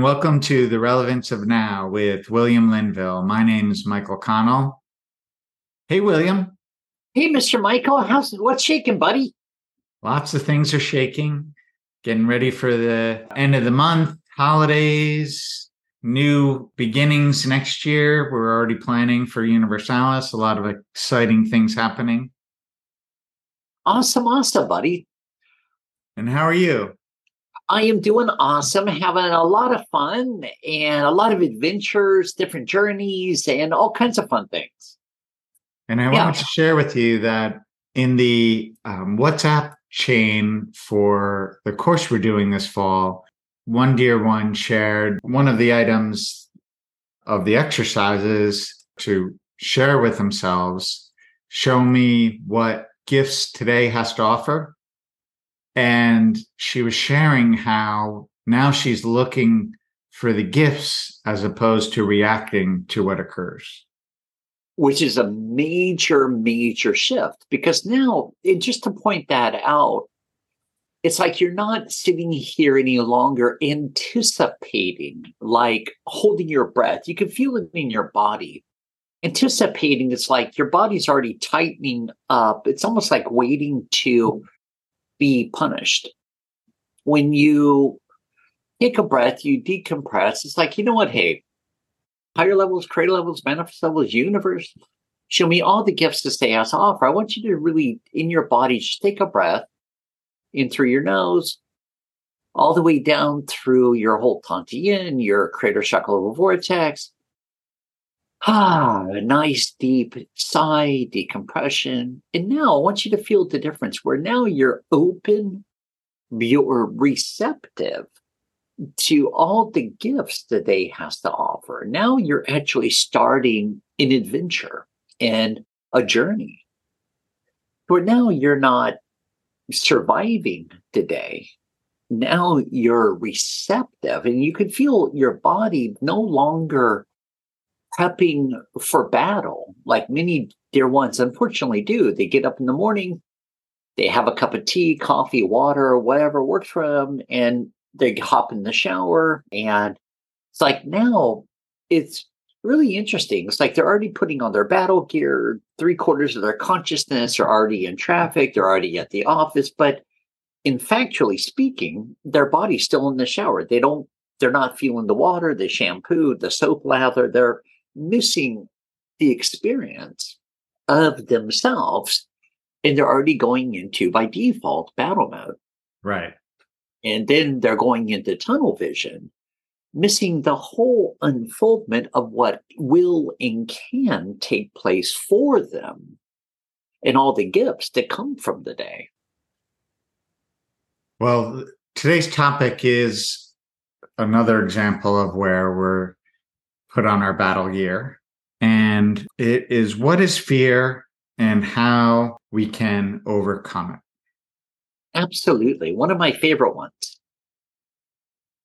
And welcome to The Relevance of Now with William Linville. My name is Michael Connell. Hey, William. Hey, Mr. Michael. How's what's shaking, buddy? Lots of things are shaking. Getting ready for the end of the month, holidays, new beginnings next year. We're already planning for Universalis. A lot of exciting things happening. Awesome, awesome, buddy. And how are you? I am doing awesome, having a lot of fun and a lot of adventures, different journeys, and all kinds of fun things. And I yeah. wanted to share with you that in the um, WhatsApp chain for the course we're doing this fall, one dear one shared one of the items of the exercises to share with themselves, show me what gifts today has to offer and she was sharing how now she's looking for the gifts as opposed to reacting to what occurs. Which is a major, major shift because now, just to point that out, it's like you're not sitting here any longer anticipating, like holding your breath. You can feel it in your body. Anticipating, it's like your body's already tightening up. It's almost like waiting to be punished. When you take a breath, you decompress. It's like, you know what? Hey, higher levels, creator levels, manifest levels, universe, show me all the gifts this day has to offer. I want you to really, in your body, just take a breath in through your nose, all the way down through your whole Dantian, your creator chakra vortex, Ah, a nice deep sigh, decompression. And now I want you to feel the difference where now you're open, you're receptive to all the gifts that they has to offer. Now you're actually starting an adventure and a journey. Where now you're not surviving today. Now you're receptive and you can feel your body no longer prepping for battle, like many dear ones unfortunately do. They get up in the morning, they have a cup of tea, coffee, water, whatever works for them, and they hop in the shower. And it's like now it's really interesting. It's like they're already putting on their battle gear. Three quarters of their consciousness are already in traffic. They're already at the office. But in factually speaking, their body's still in the shower. They don't, they're not feeling the water, the shampoo, the soap lather. They're missing the experience of themselves and they're already going into by default battle mode. Right. And then they're going into tunnel vision missing the whole unfoldment of what will and can take place for them and all the gifts that come from the day. Well today's topic is another example of where we're put on our battle gear. And it is what is fear and how we can overcome it. Absolutely. One of my favorite ones.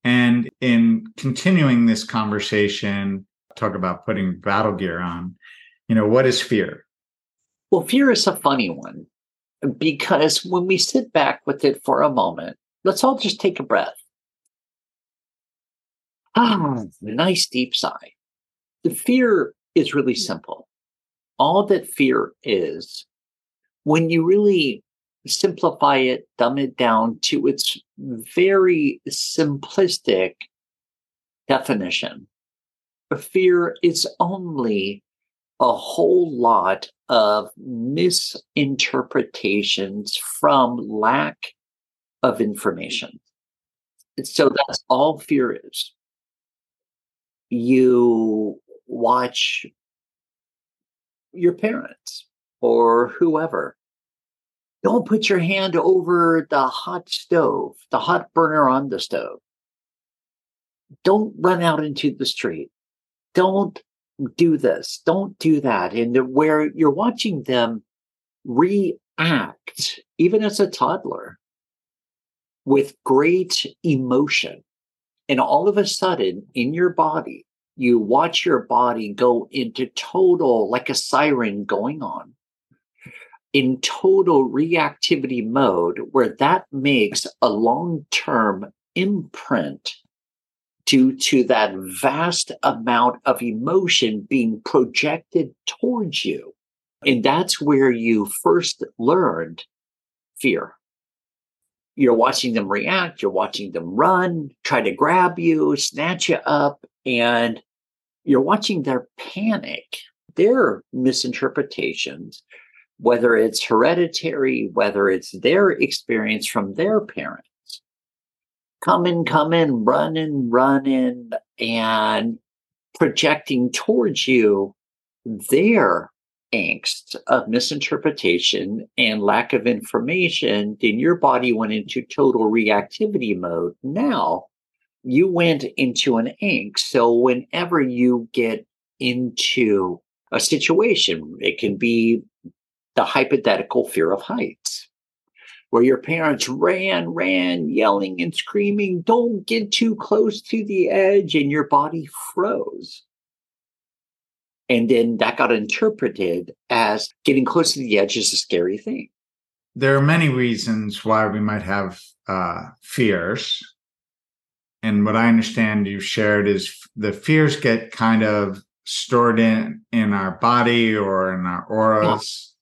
And in continuing this conversation, talk about putting battle gear on, you know, what is fear? Well, fear is a funny one because when we sit back with it for a moment, let's all just take a breath. Ah, a nice deep sigh. The fear is really hmm. simple. All that fear is, when you really simplify it, dumb it down to its very simplistic definition, fear is only a whole lot of misinterpretations from lack of information. So that's all fear is. You watch your parents or whoever. Don't put your hand over the hot stove, the hot burner on the stove. Don't run out into the street. Don't do this. Don't do that. And where you're watching them react, even as a toddler, with great emotion. And all of a sudden, in your body, you watch your body go into total, like a siren going on, in total reactivity mode, where that makes a long term imprint due to that vast amount of emotion being projected towards you. And that's where you first learned fear. You're watching them react, you're watching them run, try to grab you, snatch you up, and you're watching their panic, their misinterpretations, whether it's hereditary, whether it's their experience from their parents. Coming, coming, running, running, and projecting towards you their angst of misinterpretation and lack of information, then your body went into total reactivity mode. Now you went into an angst. So whenever you get into a situation, it can be the hypothetical fear of heights where your parents ran, ran, yelling and screaming, don't get too close to the edge, and your body froze. And then that got interpreted as getting close to the edge is a scary thing. There are many reasons why we might have uh, fears. And what I understand you've shared is the fears get kind of stored in in our body or in our auras.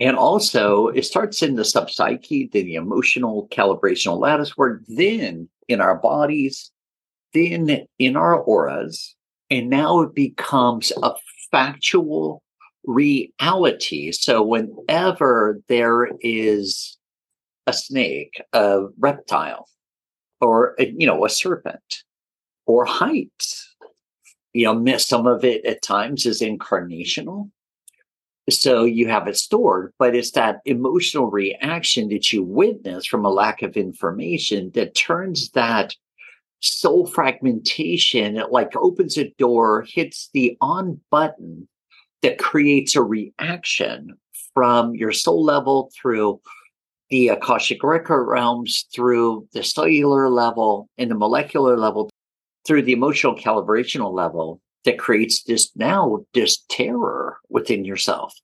And also, it starts in the subpsyche, then the emotional calibrational lattice work, then in our bodies, then in our auras. And now it becomes a factual reality. So, whenever there is a snake, a reptile, or a, you know, a serpent, or heights, you know, some of it at times is incarnational so you have it stored but it's that emotional reaction that you witness from a lack of information that turns that soul fragmentation. It like opens a door hits the on button that creates a reaction from your soul level through the akashic record realms through the cellular level and the molecular level through the emotional calibrational level that creates this now this terror within yourself.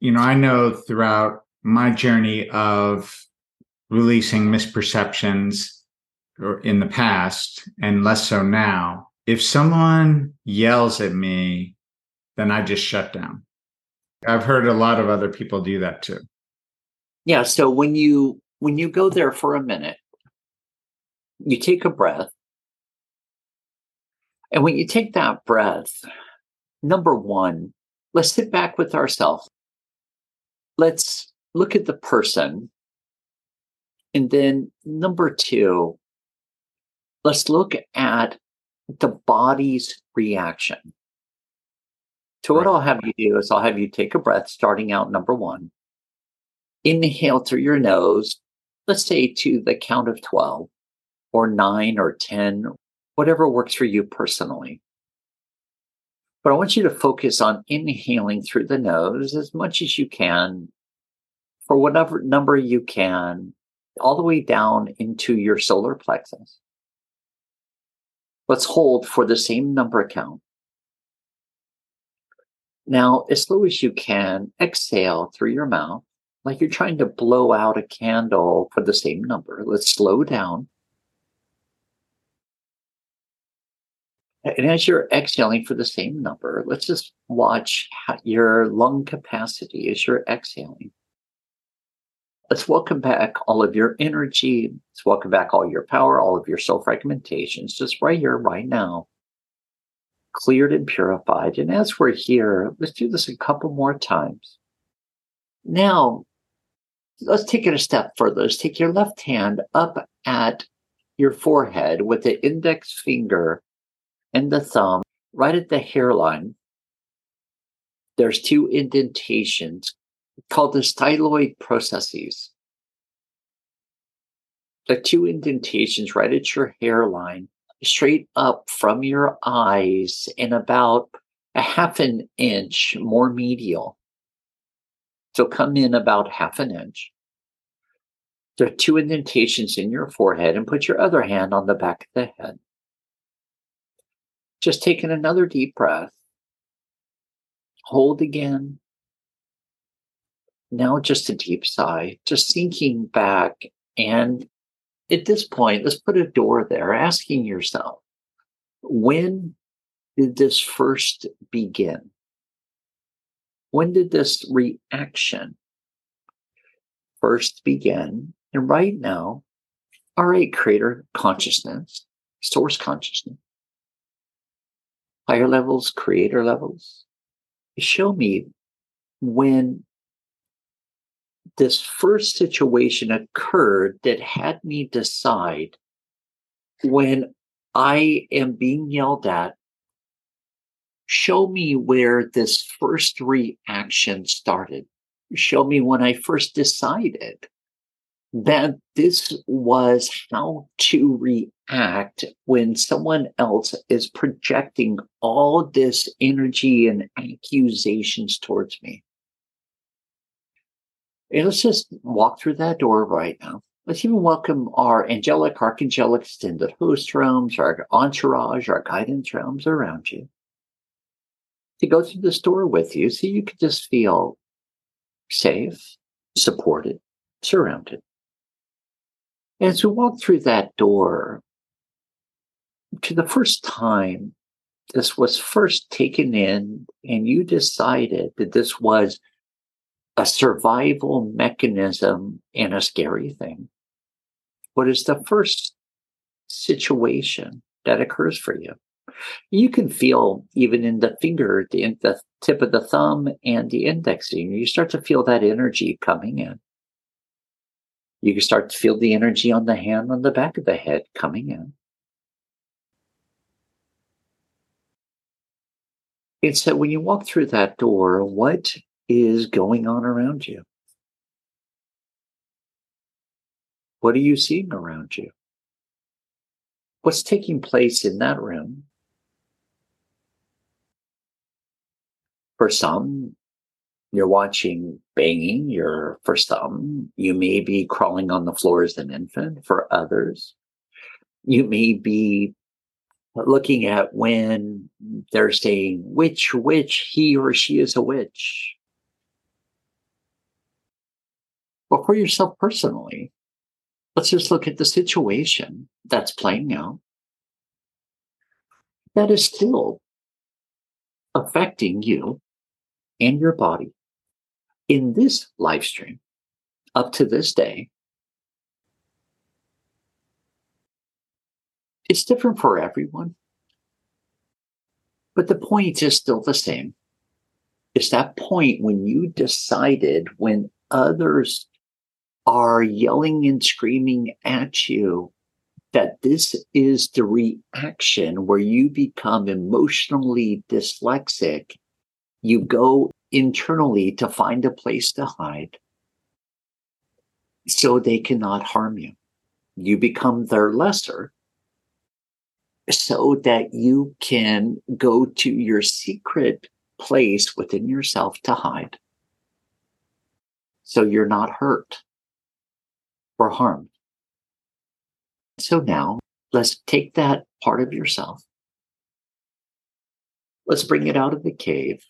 You know i know throughout my journey of releasing misperceptions in the past and less so now if someone yells at me then i just shut down i've heard a lot of other people do that too yeah so when you when you go there for a minute you take a breath and when you take that breath, number one, let's sit back with ourselves. Let's look at the person. And then number two, let's look at the body's reaction. So, what I'll have you do is I'll have you take a breath, starting out number one. Inhale through your nose, let's say to the count of 12 or nine or 10 whatever works for you personally. But I want you to focus on inhaling through the nose as much as you can for whatever number you can, all the way down into your solar plexus. Let's hold for the same number count. Now, as slow as you can, exhale through your mouth like you're trying to blow out a candle for the same number. Let's slow down. And as you're exhaling for the same number, let's just watch your lung capacity as you're exhaling. Let's welcome back all of your energy. Let's welcome back all your power, all of your soul fragmentations, just right here, right now, cleared and purified. And as we're here, let's do this a couple more times. Now, let's take it a step further. Let's take your left hand up at your forehead with the index finger and the thumb, right at the hairline, there's two indentations called the styloid processes. The two indentations right at your hairline, straight up from your eyes, and about a half an inch more medial. So come in about half an inch. There are two indentations in your forehead, and put your other hand on the back of the head. Just taking another deep breath. Hold again. Now, just a deep sigh, just sinking back and at this point, let's put a door there, asking yourself, when did this first begin? When did this reaction first begin? And right now, all right, creator consciousness, source consciousness, higher levels, creator levels, show me when this first situation occurred that had me decide when I am being yelled at, show me where this first reaction started. Show me when I first decided that this was how to react when someone else is projecting all this energy and accusations towards me. And let's just walk through that door right now. Let's even welcome our angelic, archangelic, extended host realms, our entourage, our guidance realms around you to go through the door with you so you can just feel safe, supported, surrounded. As we walk through that door, to the first time this was first taken in, and you decided that this was a survival mechanism and a scary thing. What is the first situation that occurs for you? You can feel even in the finger, the, the tip of the thumb and the index finger, you start to feel that energy coming in. You can start to feel the energy on the hand on the back of the head coming in. It's that when you walk through that door, what is going on around you? What are you seeing around you? What's taking place in that room? For some, you're watching banging. You're, for some, you may be crawling on the floor as an infant. For others, you may be looking at when they're saying which witch he or she is a witch But for yourself personally, let's just look at the situation that's playing out that is still affecting you and your body in this live stream up to this day. It's different for everyone. But the point is still the same. It's that point when you decided when others are yelling and screaming at you that this is the reaction where you become emotionally dyslexic. You go internally to find a place to hide so they cannot harm you. You become their lesser so that you can go to your secret place within yourself to hide. So you're not hurt or harmed. So now let's take that part of yourself. Let's bring it out of the cave.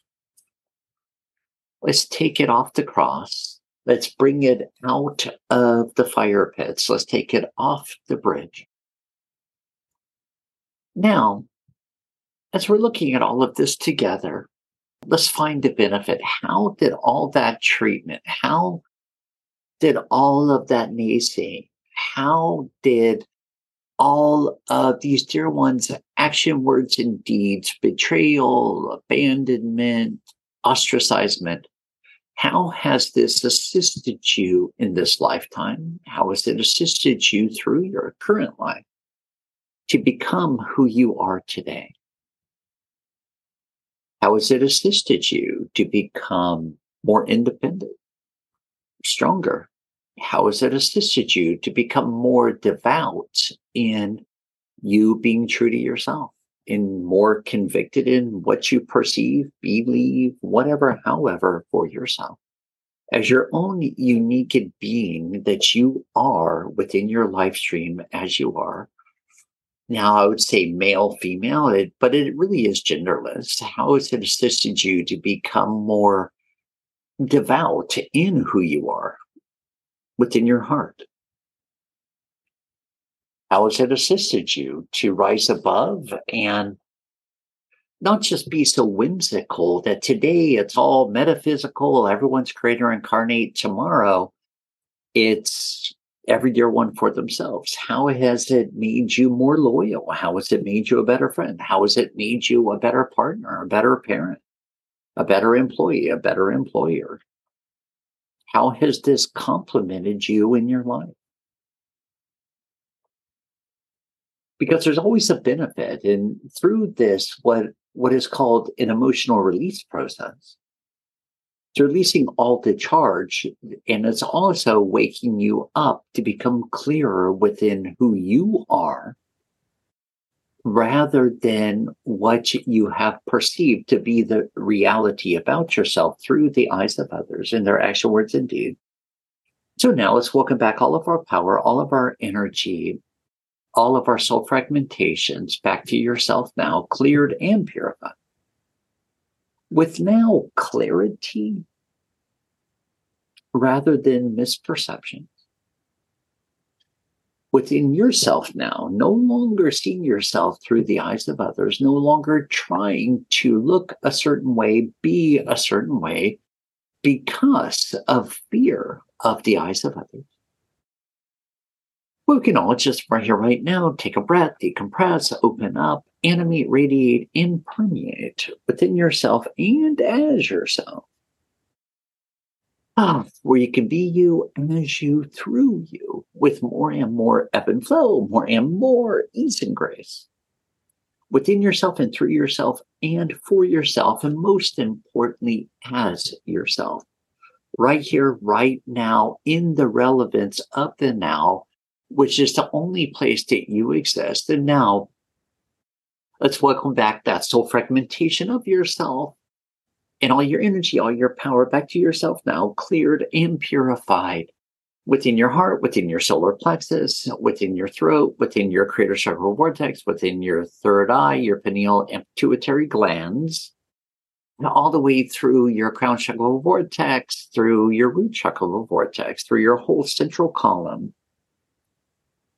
Let's take it off the cross. Let's bring it out of the fire pits. Let's take it off the bridge. Now, as we're looking at all of this together, let's find the benefit. How did all that treatment, how did all of that naysaying, how did all of these dear ones' action, words, and deeds, betrayal, abandonment, ostracizement, how has this assisted you in this lifetime? How has it assisted you through your current life to become who you are today? How has it assisted you to become more independent, stronger, how has it assisted you to become more devout in you being true to yourself, in more convicted in what you perceive, believe, whatever, however, for yourself? As your own unique being that you are within your live stream as you are. Now, I would say male, female, but it really is genderless. How has it assisted you to become more devout in who you are? Within your heart. How has it assisted you to rise above and not just be so whimsical that today it's all metaphysical, everyone's creator incarnate. Tomorrow, it's every dear one for themselves. How has it made you more loyal? How has it made you a better friend? How has it made you a better partner, a better parent, a better employee, a better employer? How has this complemented you in your life? Because there's always a benefit. And through this, what what is called an emotional release process. It's releasing all the charge, and it's also waking you up to become clearer within who you are rather than what you have perceived to be the reality about yourself through the eyes of others in their actual words and. So now let's welcome back all of our power, all of our energy, all of our soul fragmentations back to yourself now, cleared and purified. With now clarity rather than misperceptions. Within yourself now, no longer seeing yourself through the eyes of others, no longer trying to look a certain way, be a certain way because of fear of the eyes of others we can all just right here, right now, take a breath, decompress, open up, animate, radiate, and permeate within yourself and as yourself. Ah, where you can be you and as you through you with more and more ebb and flow, more and more ease and grace within yourself and through yourself and for yourself, and most importantly, as yourself. Right here, right now, in the relevance of the now, which is the only place that you exist. And now let's welcome back that soul fragmentation of yourself and all your energy, all your power back to yourself now, cleared and purified within your heart, within your solar plexus, within your throat, within your creator chakra vortex, within your third eye, your pineal and pituitary glands, all the way through your crown chakra vortex, through your root chakra vortex, through your whole central column,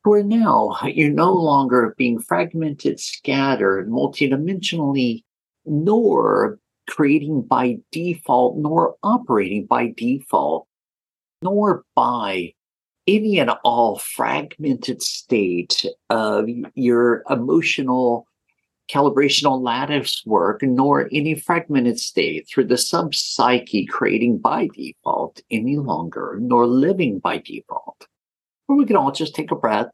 where now you're no longer being fragmented, scattered, multidimensionally, nor creating by default, nor operating by default, nor by any and all fragmented state of your emotional calibrational lattice work, nor any fragmented state through the sub psyche creating by default any longer, nor living by default. Or we can all just take a breath,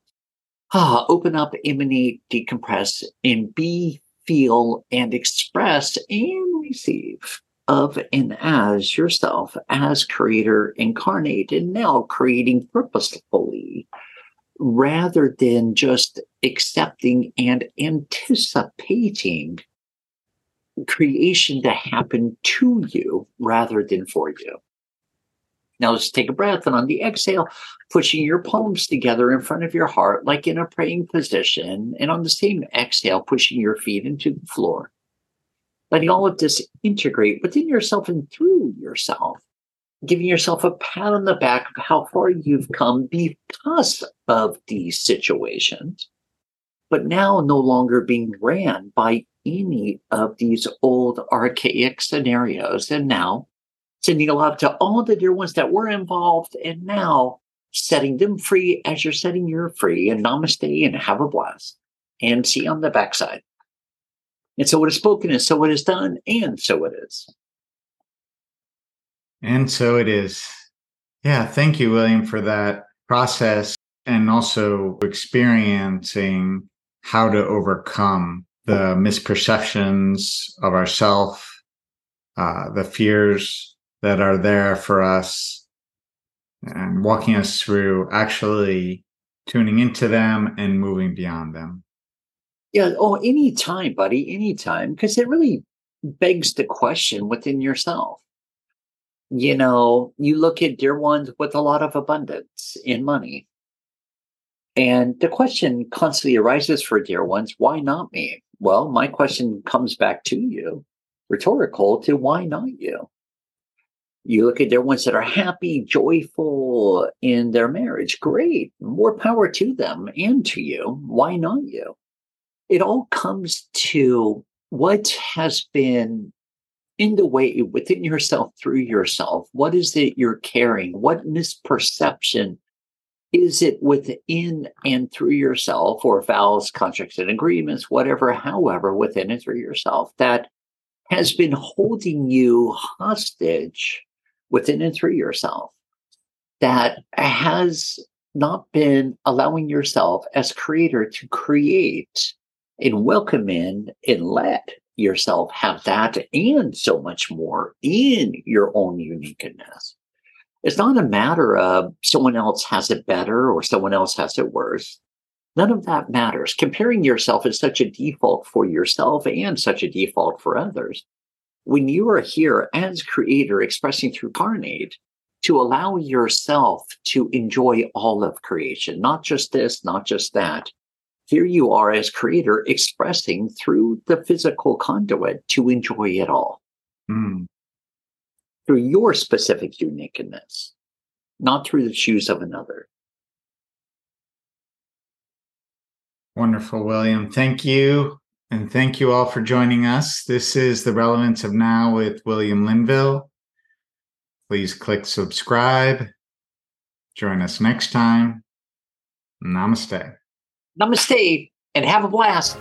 ah, open up, emanate, decompress, and be, feel, and express and receive of and as yourself as creator incarnate and now creating purposefully rather than just accepting and anticipating creation to happen to you rather than for you. Now let's take a breath. And on the exhale, pushing your palms together in front of your heart, like in a praying position. And on the same exhale, pushing your feet into the floor. Letting all of this integrate within yourself and through yourself. Giving yourself a pat on the back of how far you've come because of these situations. But now no longer being ran by any of these old archaic scenarios. And now sending a love to all the dear ones that were involved and now setting them free as you're setting your free and namaste and have a blast and see you on the backside. And so what is spoken is so it is done and so it is. And so it is. Yeah. Thank you, William, for that process and also experiencing how to overcome the misperceptions of ourself, uh, the fears that are there for us and walking us through actually tuning into them and moving beyond them. Yeah. Oh, anytime, buddy, anytime. Because it really begs the question within yourself. You know, you look at dear ones with a lot of abundance in money. And the question constantly arises for dear ones why not me? Well, my question comes back to you, rhetorical, to why not you? You look at their ones that are happy, joyful in their marriage. Great. More power to them and to you. Why not you? It all comes to what has been in the way within yourself, through yourself. What is it you're carrying? What misperception is it within and through yourself, or vows, contracts, and agreements, whatever, however, within and through yourself that has been holding you hostage within and through yourself that has not been allowing yourself as creator to create and welcome in and let yourself have that and so much more in your own uniqueness. It's not a matter of someone else has it better or someone else has it worse. None of that matters. Comparing yourself is such a default for yourself and such a default for others when you are here as creator expressing through Carnate to allow yourself to enjoy all of creation, not just this, not just that. Here you are as creator expressing through the physical conduit to enjoy it all mm. through your specific uniqueness, not through the shoes of another. Wonderful, William. Thank you and thank you all for joining us. This is The Relevance of Now with William Linville. Please click subscribe. Join us next time. Namaste. Namaste and have a blast.